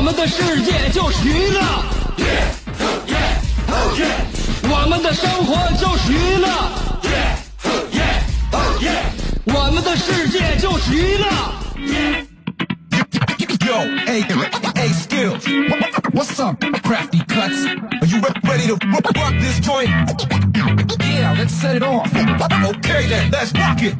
我们的世界就是娱乐，我们的生活就是娱乐，我们的世界就是娱乐。Yo, hey, hey, skills. What's up, crafty cuts? Are you re- ready to rock rock this joint? Yeah, let's set it off. Okay then, let's rock it.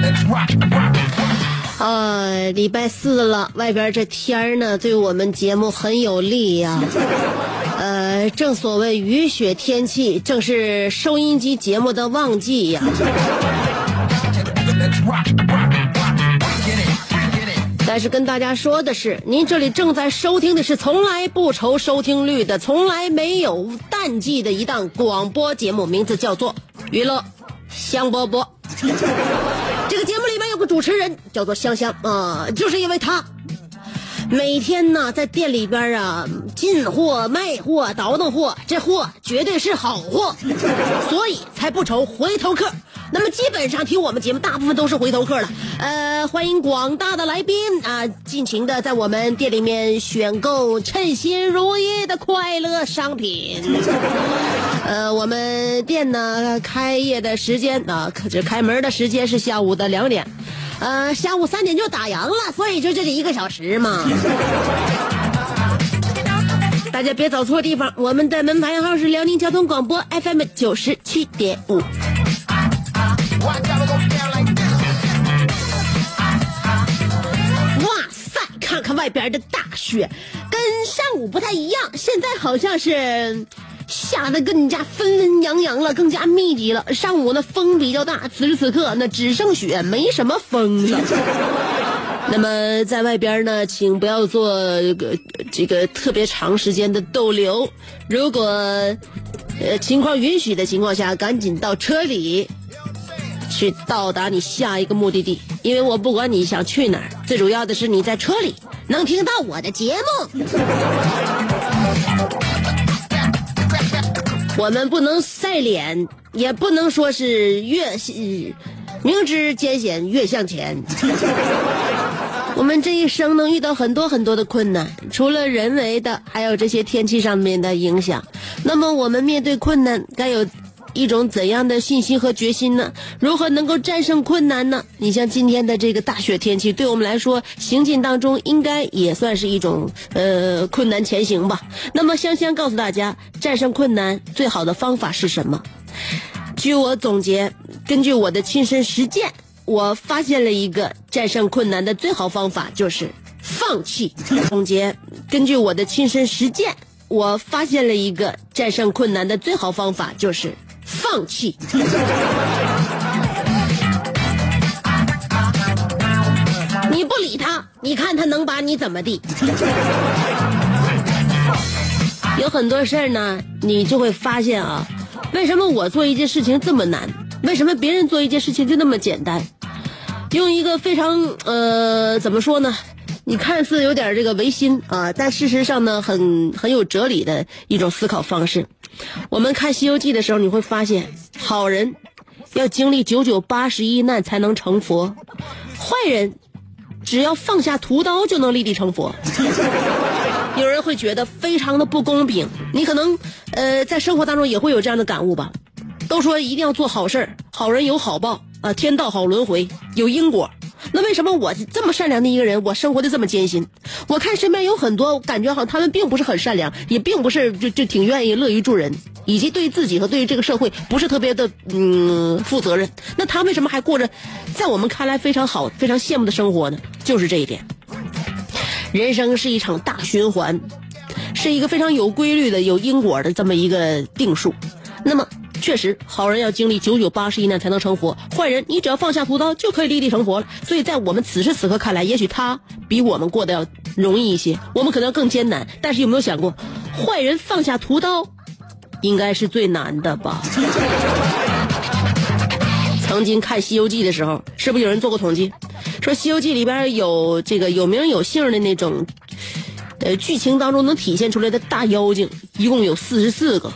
Let's rock, rock, rock. 啊，礼拜四了，外边这天儿呢，对我们节目很有利呀、呃，正所谓雨雪天气，正是收音机节目的旺季呀。但是跟大家说的是，您这里正在收听的是从来不愁收听率的、从来没有淡季的一档广播节目，名字叫做《娱乐香饽饽》。主持人叫做香香啊、就是因为他每天呢在店里边啊进货、卖货、倒腾货，这货绝对是好货，所以才不愁回头客。那么基本上听我们节目，大部分都是回头客了。呃，欢迎广大的来宾啊，尽情的在我们店里面选购称心如意的快乐商品。呃，我们店呢开业的时间啊，这开门的时间是下午的两点，呃，下午三点就打烊了，所以就这里一个小时嘛。大家别走错地方，我们的门牌号是辽宁交通广播 FM 九十七点五。外边的大雪，跟上午不太一样，现在好像是下的更加纷纷扬扬了，更加密集了。上午呢风比较大，此时此刻那只剩雪，没什么风了。那么在外边呢，请不要做这个这个特别长时间的逗留。如果呃情况允许的情况下，赶紧到车里去到达你下一个目的地，因为我不管你想去哪儿，最主要的是你在车里能听到我的节目。我们不能晒脸，也不能说是越明知艰险越向前。我们这一生能遇到很多很多的困难，除了人为的，还有这些天气上面的影响。那么我们面对困难，该有一种怎样的信心和决心呢？如何能够战胜困难呢？你像今天的这个大雪天气，对我们来说，行进当中应该也算是一种呃困难前行吧。那么香香告诉大家，战胜困难最好的方法是什么？据我总结，根据我的亲身实践，我发现了一个战胜困难的最好方法，就是放弃。总结，根据我的亲身实践，我发现了一个战胜困难的最好方法，就是放弃。你不理他，你看他能把你怎么地？有很多事儿呢，你就会发现啊，为什么我做一件事情这么难？为什么别人做一件事情就那么简单？用一个非常呃，怎么说呢？你看似有点这个违心啊，但事实上呢，很很有哲理的一种思考方式。我们看《西游记》的时候，你会发现，好人要经历九九八十一难才能成佛，坏人只要放下屠刀就能立地成佛。有人会觉得非常的不公平，你可能呃在生活当中也会有这样的感悟吧。都说一定要做好事儿，好人有好报啊，天道好轮回，有因果。那为什么我这么善良的一个人，我生活的这么艰辛？我看身边有很多，感觉好像他们并不是很善良，也并不是就就挺愿意乐于助人，以及对自己和对于这个社会不是特别的嗯负责任。那他为什么还过着在我们看来非常好、非常羡慕的生活呢？就是这一点。人生是一场大循环，是一个非常有规律的、有因果的这么一个定数。那么，确实，好人要经历九九八十一难才能成佛，坏人你只要放下屠刀就可以立地成佛了。所以在我们此时此刻看来，也许他比我们过得要容易一些，我们可能更艰难。但是有没有想过，坏人放下屠刀，应该是最难的吧？曾经看《西游记》的时候，是不是有人做过统计，说《西游记》里边有这个有名有姓的那种，呃，剧情当中能体现出来的大妖精，一共有四十四个。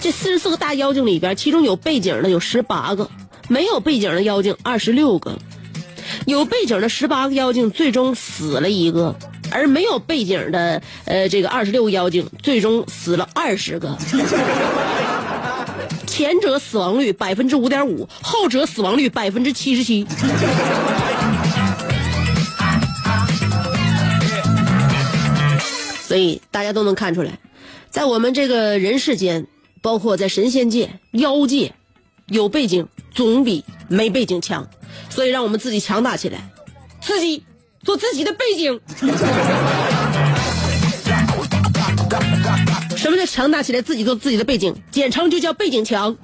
这四十四个大妖精里边，其中有背景的有十八个，没有背景的妖精二十六个。有背景的十八个妖精最终死了一个，而没有背景的呃这个二十六个妖精最终死了二十个。前者死亡率百分之五点五，后者死亡率百分之七十七。所以大家都能看出来，在我们这个人世间，包括在神仙界、妖界，有背景总比没背景强。所以让我们自己强大起来，自己做自己的背景。什么叫强大起来？自己做自己的背景，简称就叫背景强。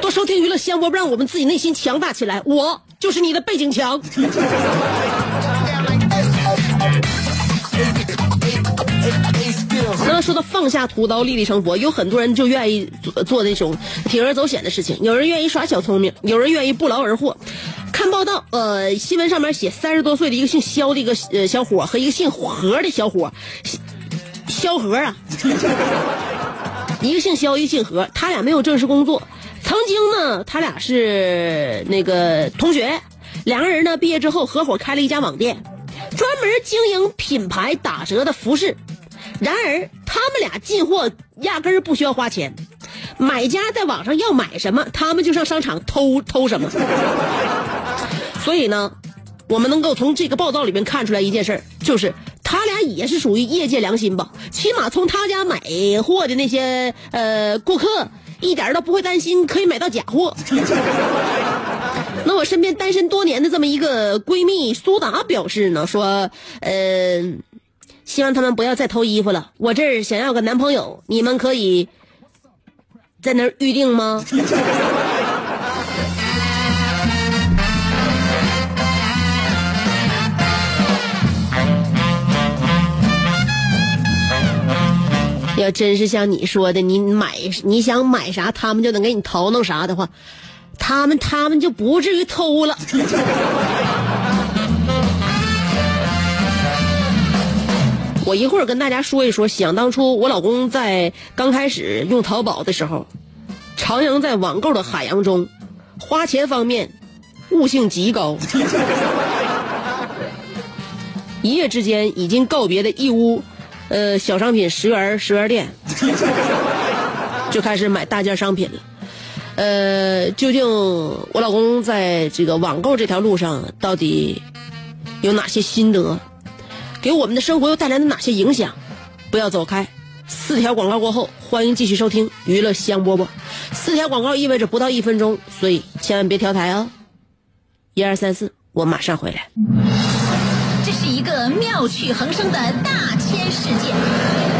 多收听娱乐香饽，让我们自己内心强大起来。我就是你的背景墙。说到放下屠刀立地成佛，有很多人就愿意做做那种铤而走险的事情，有人愿意耍小聪明，有人愿意不劳而获。看报道，呃，新闻上面写三十多岁的一个姓肖的一个呃小伙和一个姓何的小伙，肖何啊，一个姓肖，一个姓何，他俩没有正式工作，曾经呢，他俩是那个同学，两个人呢毕业之后合伙开了一家网店，专门经营品牌打折的服饰。然而，他们俩进货压根儿不需要花钱，买家在网上要买什么，他们就上商场偷偷什么。所以呢，我们能够从这个报道里面看出来一件事儿，就是他俩也是属于业界良心吧。起码从他家买货的那些呃顾客，一点都不会担心可以买到假货。那我身边单身多年的这么一个闺蜜苏达表示呢，说，呃。希望他们不要再偷衣服了。我这儿想要个男朋友，你们可以在那儿预定吗？要真是像你说的，你买你想买啥，他们就能给你淘弄啥的话，他们他们就不至于偷了。我一会儿跟大家说一说，想当初我老公在刚开始用淘宝的时候，徜徉在网购的海洋中，花钱方面悟性极高，一夜之间已经告别的义乌，呃小商品十元十元店，就开始买大件商品了。呃，究竟我老公在这个网购这条路上到底有哪些心得？给我们的生活又带来了哪些影响？不要走开，四条广告过后，欢迎继续收听娱乐香饽饽。四条广告意味着不到一分钟，所以千万别调台哦！一二三四，我马上回来。这是一个妙趣横生的大千世界。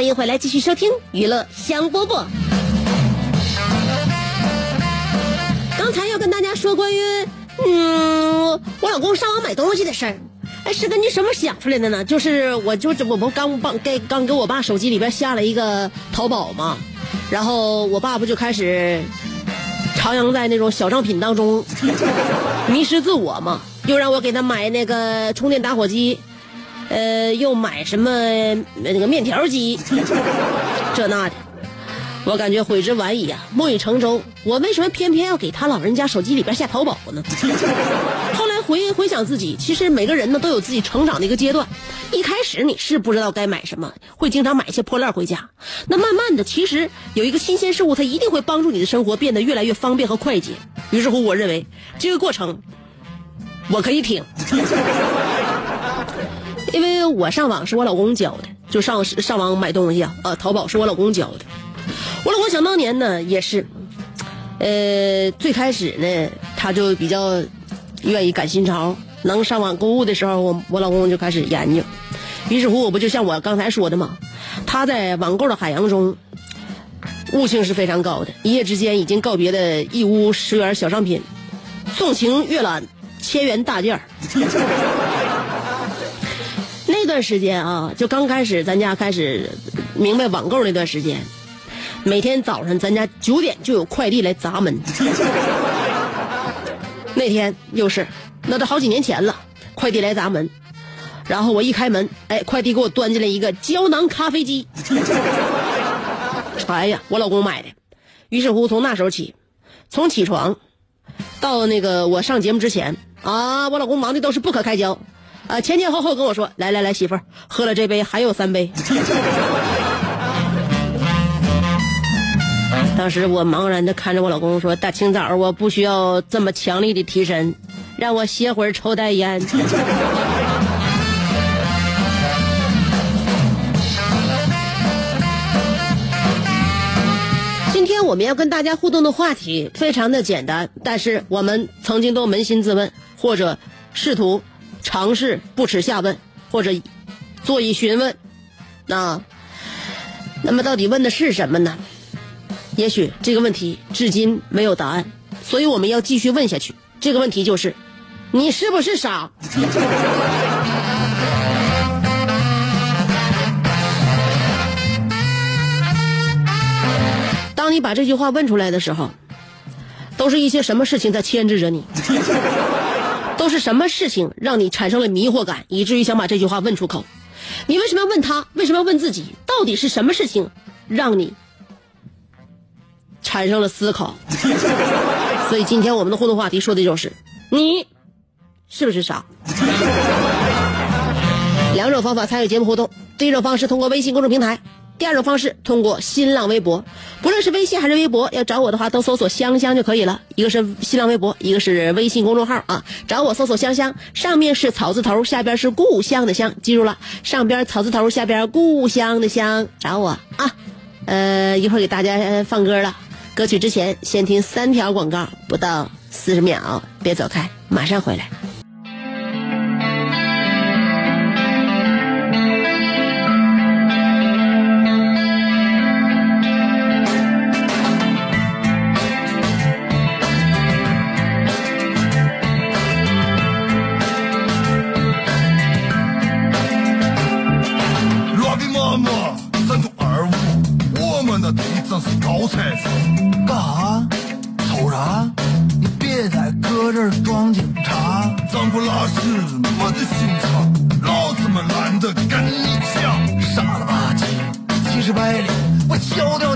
欢迎回来，继续收听娱乐香饽饽。刚才要跟大家说关于嗯我老公上网买东西的事儿，哎，是根据什么想出来的呢？就是我就这我不刚帮给刚给我爸手机里边下了一个淘宝嘛，然后我爸不就开始徜徉在那种小商品当中迷失自我嘛，又让我给他买那个充电打火机。呃，又买什么那个面条机？这那的，我感觉悔之晚矣啊，木已成舟。我为什么偏偏要给他老人家手机里边下淘宝呢？后来回回想自己，其实每个人呢都有自己成长的一个阶段。一开始你是不知道该买什么，会经常买一些破烂回家。那慢慢的，其实有一个新鲜事物，它一定会帮助你的生活变得越来越方便和快捷。于是乎，我认为这个过程我可以挺，因为我上网是我老公教的，就上上网买东西啊，呃，淘宝是我老公教的。我老公想当年呢也是，呃，最开始呢他就比较愿意赶新潮，能上网购物的时候，我我老公就开始研究。于是乎，我不就像我刚才说的吗？他在网购的海洋中，悟性是非常高的，一夜之间已经告别了义乌十元小商品，纵情阅览千元大件儿。段时间啊，就刚开始咱家开始明白网购那段时间，每天早上咱家九点就有快递来砸门。那天又是，那都好几年前了，快递来砸门，然后我一开门，哎，快递给我端进来一个胶囊咖啡机。哎呀，我老公买的。于是乎，从那时候起，从起床到那个我上节目之前啊，我老公忙的都是不可开交。啊，前前后后跟我说，来来来，媳妇儿，喝了这杯还有三杯。当时我茫然的看着我老公说：“大清早我不需要这么强力的提神，让我歇会儿抽袋烟。”今天我们要跟大家互动的话题非常的简单，但是我们曾经都扪心自问，或者试图尝试不耻下问，或者做以询问。那，那么到底问的是什么呢？也许这个问题至今没有答案，所以我们要继续问下去。这个问题就是：你是不是傻？当你把这句话问出来的时候，都是一些什么事情在牵制着你？都是什么事情让你产生了迷惑感，以至于想把这句话问出口？你为什么要问他？为什么要问自己？到底是什么事情让你产生了思考？所以今天我们的互动话题说的就是你是不是傻？两种方法参与节目互动，第一种方式通过微信公众平台。第二种方式，通过新浪微博，不论是微信还是微博，要找我的话都搜索“香香”就可以了。一个是新浪微博，一个是微信公众号啊。找我搜索“香香”，上面是草字头，下边是故乡的乡，记住了，上边草字头，下边故乡的乡，找我啊。呃，一会儿给大家放歌了，歌曲之前先听三条广告，不到四十秒，别走开，马上回来。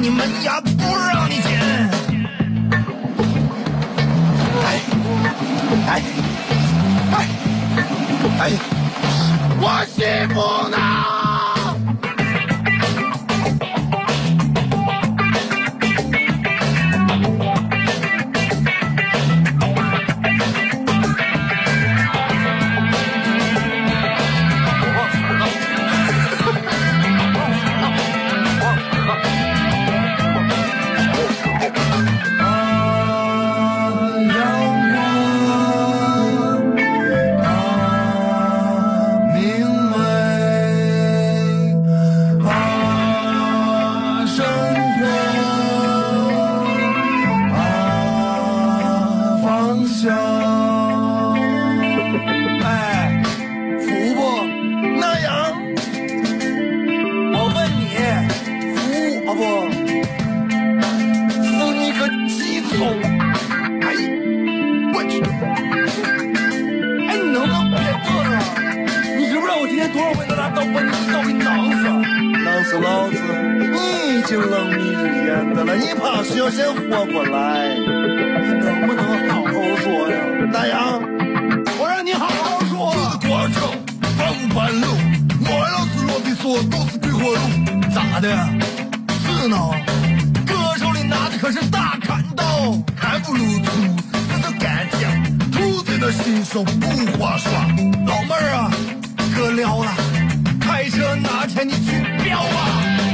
你门牙不让你进。哎哎哎哎，我媳妇呢？哎，我去！哎，你能不能别嘚瑟？你知不知道我今天多少回在那都把你都给囊死？囊死老子！你已经冷眯着眼的了，你怕是要先活过来？你能不能好好说呀？大洋，我让你好好说。过程半无半路，我老是落地说都是鬼火路，咋的？是呢，拿的可是大砍刀，还不如出死的干净，兔子的新手不划算。老妹儿啊，哥撩了，开车拿钱你去飙啊！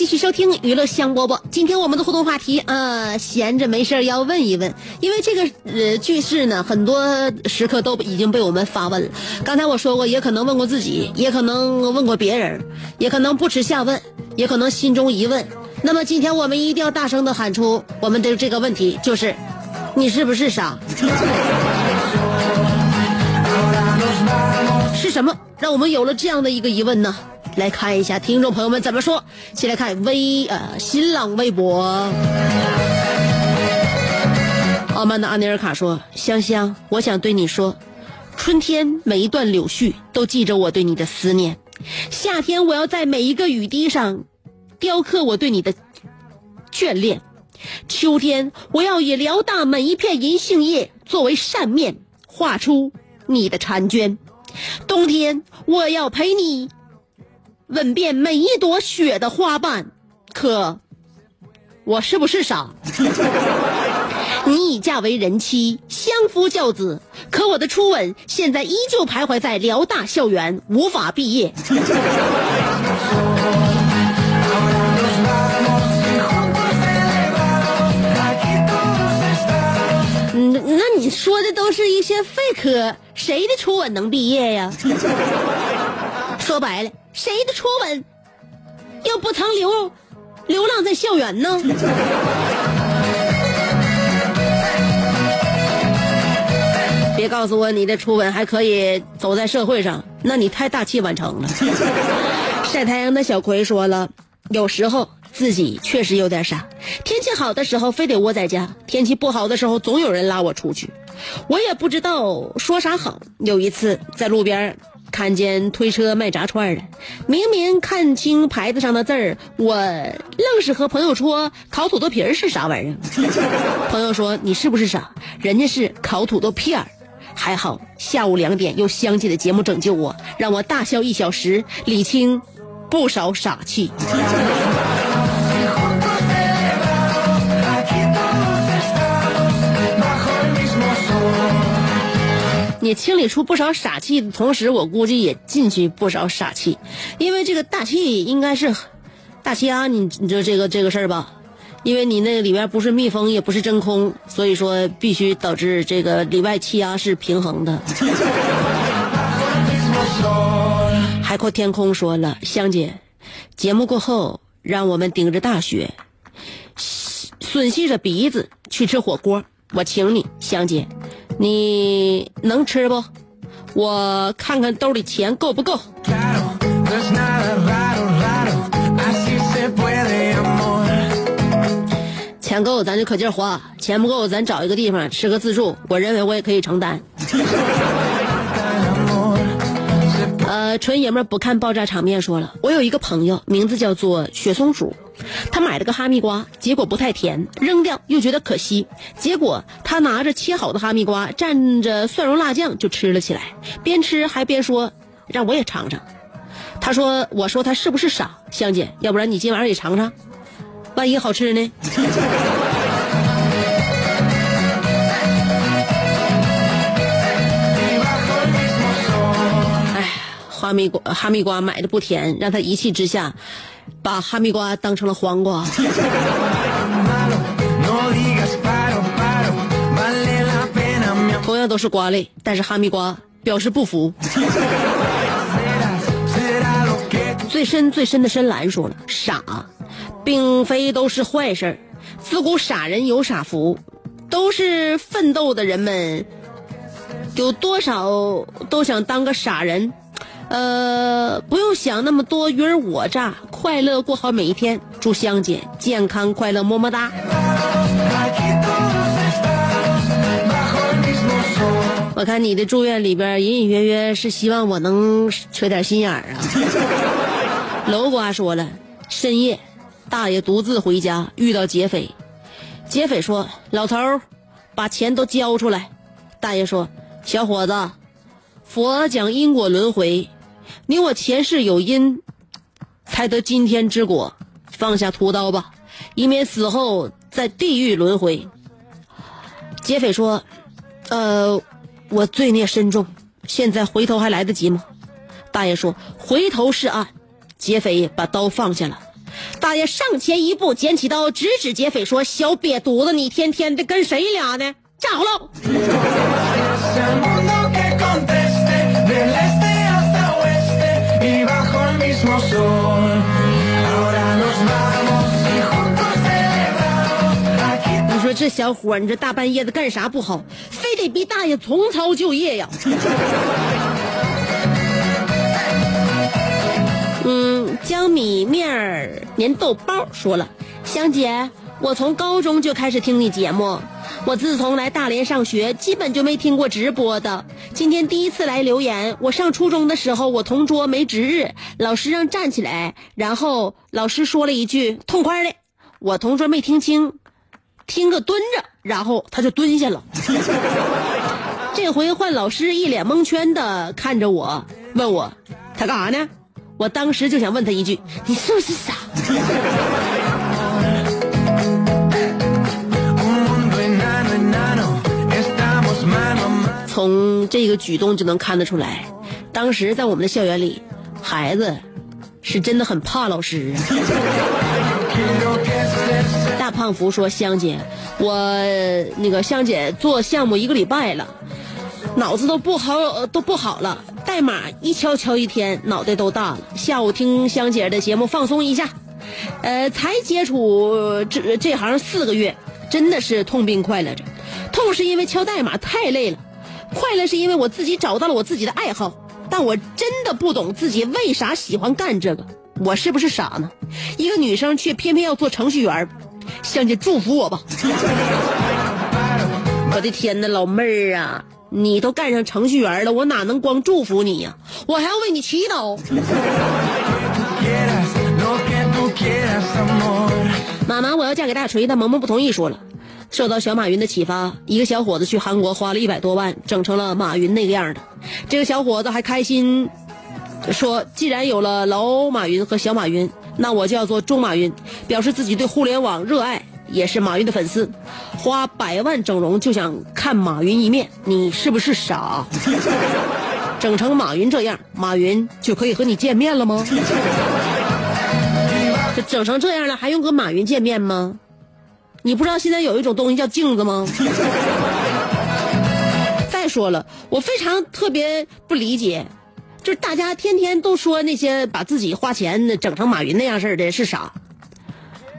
继续收听娱乐香饽饽。今天我们的互动话题，呃，闲着没事儿要问一问，因为这个呃句式呢，很多时刻都已经被我们发问了。刚才我说过，也可能问过自己，也可能问过别人，也可能不耻下问，也可能心中疑问。那么今天我们一定要大声的喊出我们的这个问题，就是你是不是傻？是什么让我们有了这样的一个疑问呢？来看一下听众朋友们怎么说。先来看微呃新浪微博，傲慢的阿尼尔卡说：“香香，我想对你说，春天每一段柳絮都记着我对你的思念，夏天我要在每一个雨滴上雕刻我对你的眷恋，秋天我要以辽大每一片银杏叶作为扇面，画出你的婵娟。冬天我要陪你吻遍每一朵雪的花瓣。可我是不是傻？你已嫁为人妻，相夫教子，可我的初吻现在依旧徘徊在辽大校园，无法毕业。嗯，那你说的都是一些废科，谁的初吻能毕业呀？说白了，谁的初吻又不曾流流浪在校园呢？别告诉我你的初吻还可以走在社会上，那你太大器晚成了。晒太阳的小葵说了，有时候自己确实有点傻。天气好的时候非得窝在家，天气不好的时候总有人拉我出去，我也不知道说啥好。有一次在路边看见推车卖炸串的，明明看清牌子上的字儿，我愣是和朋友说烤土豆皮儿是啥玩意儿。朋友说你是不是傻？人家是烤土豆片儿。还好下午两点有相继的节目拯救我，让我大笑一小时，理清不少傻气。你清理出不少傻气的同时，我估计也进去不少傻气，因为这个大气应该是大气压，你你知道这个这个事儿吧？因为你那里面不是密封，也不是真空，所以说必须导致这个里外气压是平衡的。海阔天空说了，香姐，节目过后让我们顶着大雪，吮吸着鼻子去吃火锅，我请你，香姐，你能吃不？我看看兜里钱够不够。钱够咱就可劲儿花，钱不够咱找一个地方吃个自助，我认为我也可以承担。纯爷们不看爆炸场面说了，我有一个朋友，名字叫做雪松鼠，他买了个哈密瓜，结果不太甜，扔掉又觉得可惜，结果他拿着切好的哈密瓜，蘸着蒜蓉辣酱就吃了起来，边吃还边说让我也尝尝。他说：“我说他是不是傻？香姐，要不然你今晚上也尝尝，万一好吃呢？”哈密瓜哈密瓜买的不甜，让他一气之下，把哈密瓜当成了黄瓜。同样都是瓜类，但是哈密瓜表示不服。最深最深的深蓝说了：“傻，并非都是坏事儿。自古傻人有傻福，都是奋斗的人们，有多少都想当个傻人。呃，不用想那么多鱼儿我诈，快乐过好每一天。祝香姐健康快乐，么么哒。”我看你的祝愿里边隐隐约约是希望我能缺点心眼儿啊。楼瓜说了，深夜，大爷独自回家遇到劫匪，劫匪说：“老头，把钱都交出来。”大爷说：“小伙子，佛讲因果轮回，你我前世有因，才得今天之果。放下屠刀吧，以免死后在地狱轮回。”劫匪说：“呃。”我罪孽深重，现在回头还来得及吗？大爷说：“回头是岸。”劫匪把刀放下了，大爷上前一步，捡起刀，直指劫匪说：“小瘪犊子，你天天的跟谁俩呢？站好喽！”你说这小伙，你这大半夜的干啥不好？非得逼大爷重操旧业呀？嗯，江米面儿粘豆包说了，香姐，我从高中就开始听你节目，我自从来大连上学，基本就没听过直播的。今天第一次来留言。我上初中的时候，我同桌没值日，老师让站起来，然后老师说了一句“痛快的”，我同桌没听清，听个蹲着，然后他就蹲下了。这回换老师一脸蒙圈的看着我，问我他干啥呢？我当时就想问他一句：“你是不是傻？”从这个举动就能看得出来，当时在我们的校园里，孩子是真的很怕老师。大胖福说：“香姐，我那个香姐做项目一个礼拜了，脑子都不好，都不好了。代码一敲敲一天，脑袋都大了。下午听香姐的节目放松一下，呃，才接触这这行四个月，真的是痛并快乐着。痛是因为敲代码太累了，快乐是因为我自己找到了我自己的爱好。但我真的不懂自己为啥喜欢干这个，我是不是傻呢？一个女生却偏偏要做程序员。向姐祝福我吧！我的天哪，老妹儿啊，你都干上程序员了，我哪能光祝福你呀？我还要为你祈祷。妈妈，我要嫁给大锤，但萌萌不同意，说了，受到小马云的启发，一个小伙子去韩国花了一百多万，整成了马云那个样的。这个小伙子还开心说：“既然有了老马云和小马云，那我就要做中马云，表示自己对互联网热爱，也是马云的粉丝。花百万整容就想看马云一面，你是不是傻？整成马云这样，马云就可以和你见面了吗？这整成这样了，还用跟马云见面吗？你不知道现在有一种东西叫镜子吗？再说了，我非常特别不理解，就是大家天天都说那些把自己花钱整成马云那样式儿的是啥。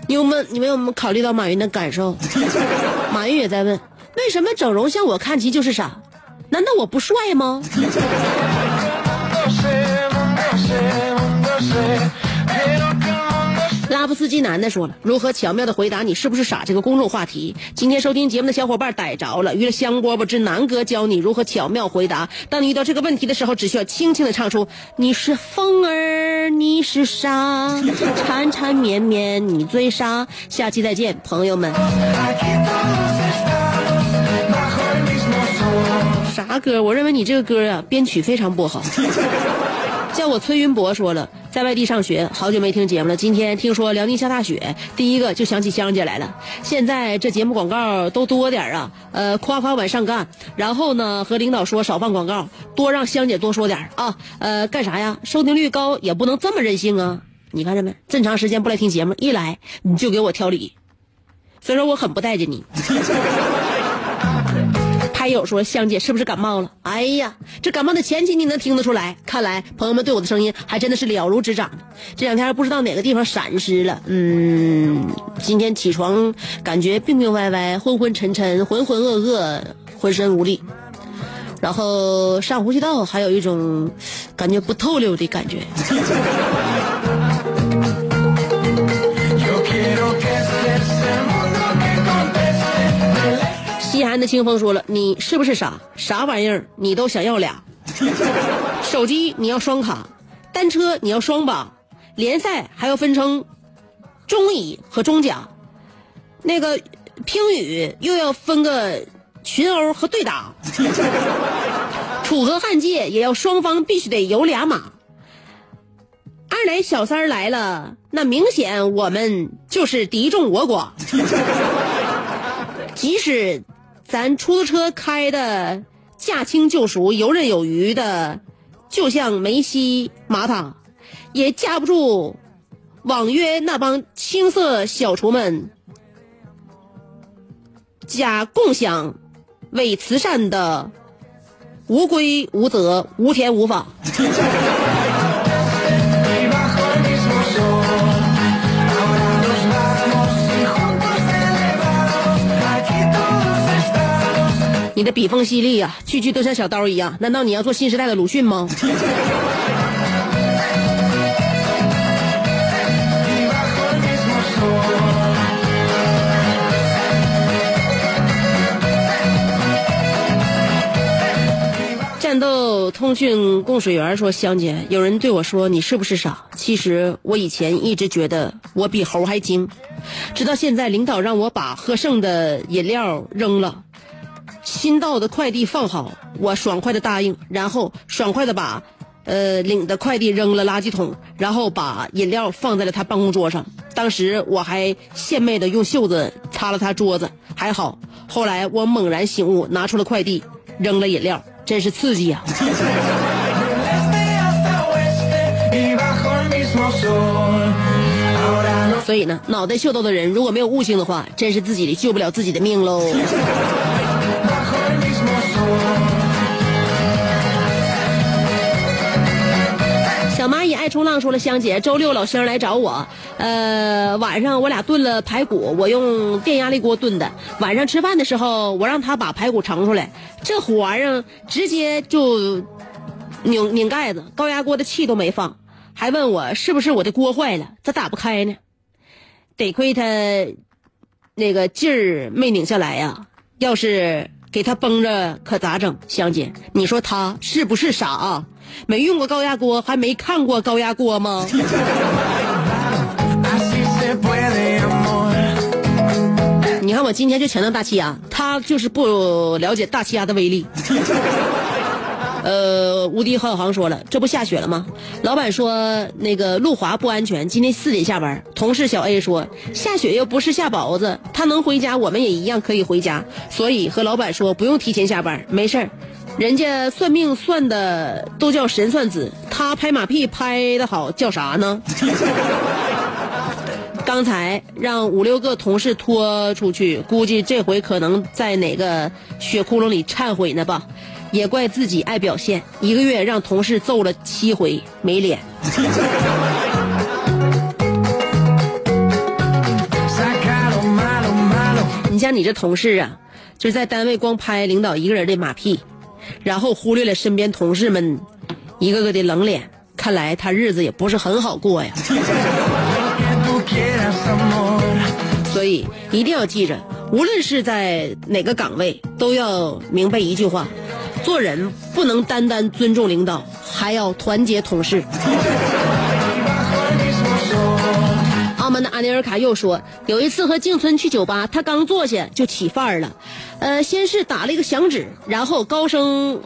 你有没有你们有没有考虑到马云的感受？马云也在问，为什么整容像我看齐就是傻？难道我不帅吗？拉夫斯基男的说了，如何巧妙的回答你是不是傻这个公众话题。今天收听节目的小伙伴逮着了，娱乐香饽饽之南哥教你如何巧妙回答。当你遇到这个问题的时候，只需要轻轻的唱出“你是风儿，你是沙，缠缠绵绵你最傻”。下期再见，朋友们。啥歌？我认为你这个歌啊，编曲非常不好。叫我崔云博说了，在外地上学，好久没听节目了。今天听说辽宁下大雪，第一个就想起香姐来了。现在这节目广告都多点啊，呃，夸夸往上干。然后呢，和领导说少放广告，多让香姐多说点啊。呃，干啥呀？收听率高也不能这么任性啊！你看着没？这么长时间不来听节目，一来你就给我挑理。虽然我很不待见你。还有说香姐是不是感冒了？哎呀，这感冒的前期你能听得出来。看来朋友们对我的声音还真的是了如指掌。这两天不知道哪个地方闪失了，嗯，今天起床感觉病病歪歪、昏昏沉沉、浑浑噩噩、浑身无力，然后上呼吸道还有一种感觉不透溜的感觉。西安的清风说了：“你是不是傻？啥玩意儿你都想要俩？手机你要双卡，单车你要双把，联赛还要分成中乙和中甲，那个乒羽又要分个群殴和对打，楚河汉界也要双方必须得有俩马。二来小三儿来了，那明显我们就是敌众我寡。即使。”咱出租车开的驾轻就熟、游刃有余的，就像梅西、马塔，也架不住网约那帮青涩小厨们假共享、伪慈善的无规无则、无天无法。你的笔锋犀利呀，句句都像小刀一样。难道你要做新时代的鲁迅吗？战斗通讯供水员说：“香姐，有人对我说你是不是傻？其实我以前一直觉得我比猴还精，直到现在领导让我把喝剩的饮料扔了。”新到的快递放好，我爽快的答应，然后爽快的把，呃，领的快递扔了垃圾桶，然后把饮料放在了他办公桌上。当时我还献媚的用袖子擦了他桌子，还好。后来我猛然醒悟，拿出了快递，扔了饮料，真是刺激呀！所以呢，脑袋秀逗的人如果没有悟性的话，真是自己救不了自己的命喽。小蚂蚁爱冲浪说了：“香姐，周六老乡来找我，呃，晚上我俩炖了排骨，我用电压力锅炖的。晚上吃饭的时候，我让他把排骨盛出来，这火玩意儿直接就拧拧盖子，高压锅的气都没放，还问我是不是我的锅坏了，咋打不开呢？得亏他那个劲儿没拧下来呀，要是给他绷着，可咋整？香姐，你说他是不是傻啊？”没用过高压锅，还没看过高压锅吗？你看看我今天就强调大气压，他就是不了解大气压的威力。呃，无敌郝小航说了，这不下雪了吗？老板说那个路滑不安全，今天四点下班。同事小 A 说，下雪又不是下雹子，他能回家，我们也一样可以回家。所以和老板说不用提前下班，没事儿。人家算命算的都叫神算子，他拍马屁拍的好叫啥呢？刚才让五六个同事拖出去，估计这回可能在哪个雪窟窿里忏悔呢吧？也怪自己爱表现，一个月让同事揍了七回，没脸。你像你这同事啊，就是在单位光拍领导一个人的马屁，然后忽略了身边同事们一个个的冷脸，看来他日子也不是很好过呀。所以一定要记着，无论是在哪个岗位，都要明白一句话：做人不能单单尊重领导，还要团结同事。澳门的阿尼尔卡又说，有一次和静村去酒吧，他刚坐下就起范儿了，呃，先是打了一个响指，然后高声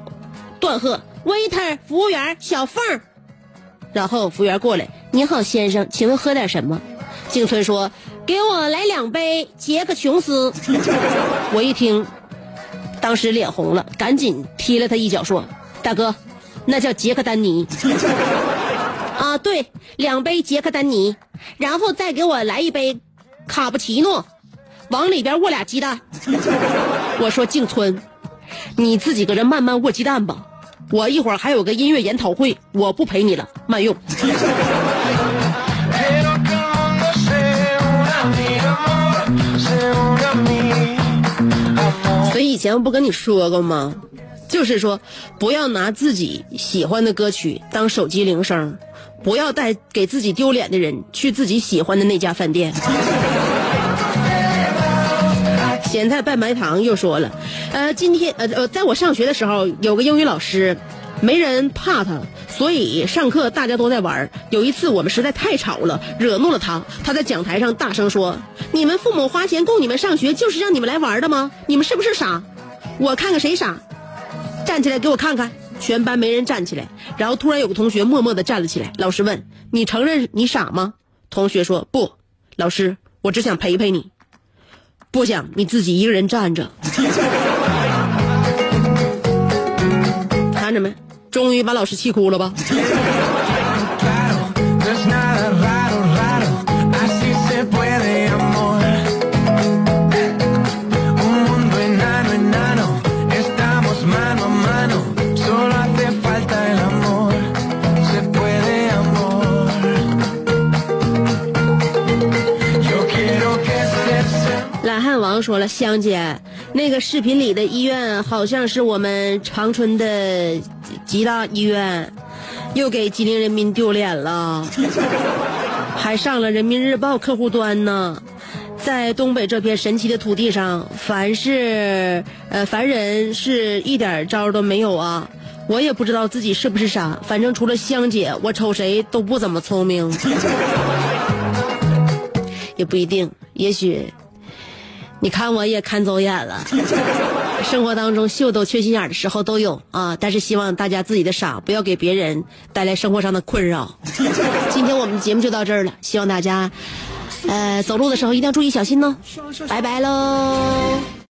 断喝：“waiter，服务员，小凤儿。”然后服务员过来：“你好，先生，请问喝点什么？”静村说：“给我来两杯杰克琼斯。” 我一听，当时脸红了，赶紧踢了他一脚，说：“大哥，那叫杰克丹尼。”啊，对，两杯杰克丹尼，然后再给我来一杯卡布奇诺，往里边握俩鸡蛋。我说静村，你自己搁这慢慢握鸡蛋吧，我一会儿还有个音乐研讨会，我不陪你了，慢用。以前我不跟你说过吗？就是说，不要拿自己喜欢的歌曲当手机铃声，不要带给自己丢脸的人去自己喜欢的那家饭店。咸菜拌白糖又说了，呃，今天呃呃，在我上学的时候，有个英语老师，没人怕他，所以上课大家都在玩。有一次我们实在太吵了，惹怒了他，他在讲台上大声说：“你们父母花钱供你们上学，就是让你们来玩的吗？你们是不是傻？我看看谁傻。”站起来给我看看！全班没人站起来，然后突然有个同学默默的站了起来。老师问：“你承认你傻吗？”同学说：“不，老师，我只想陪陪你，不想你自己一个人站着。”看着没？终于把老师气哭了吧？懒汉王说了，香姐，那个视频里的医院好像是我们长春的吉大医院，又给吉林人民丢脸了，还上了人民日报客户端呢。在东北这片神奇的土地上，凡是呃凡人是一点招都没有啊！我也不知道自己是不是傻，反正除了香姐，我瞅谁都不怎么聪明。也不一定，也许你看我也看走眼了。生活当中秀逗缺心眼的时候都有啊，但是希望大家自己的傻不要给别人带来生活上的困扰。今天我们的节目就到这儿了，希望大家呃走路的时候一定要注意小心哦。拜拜喽。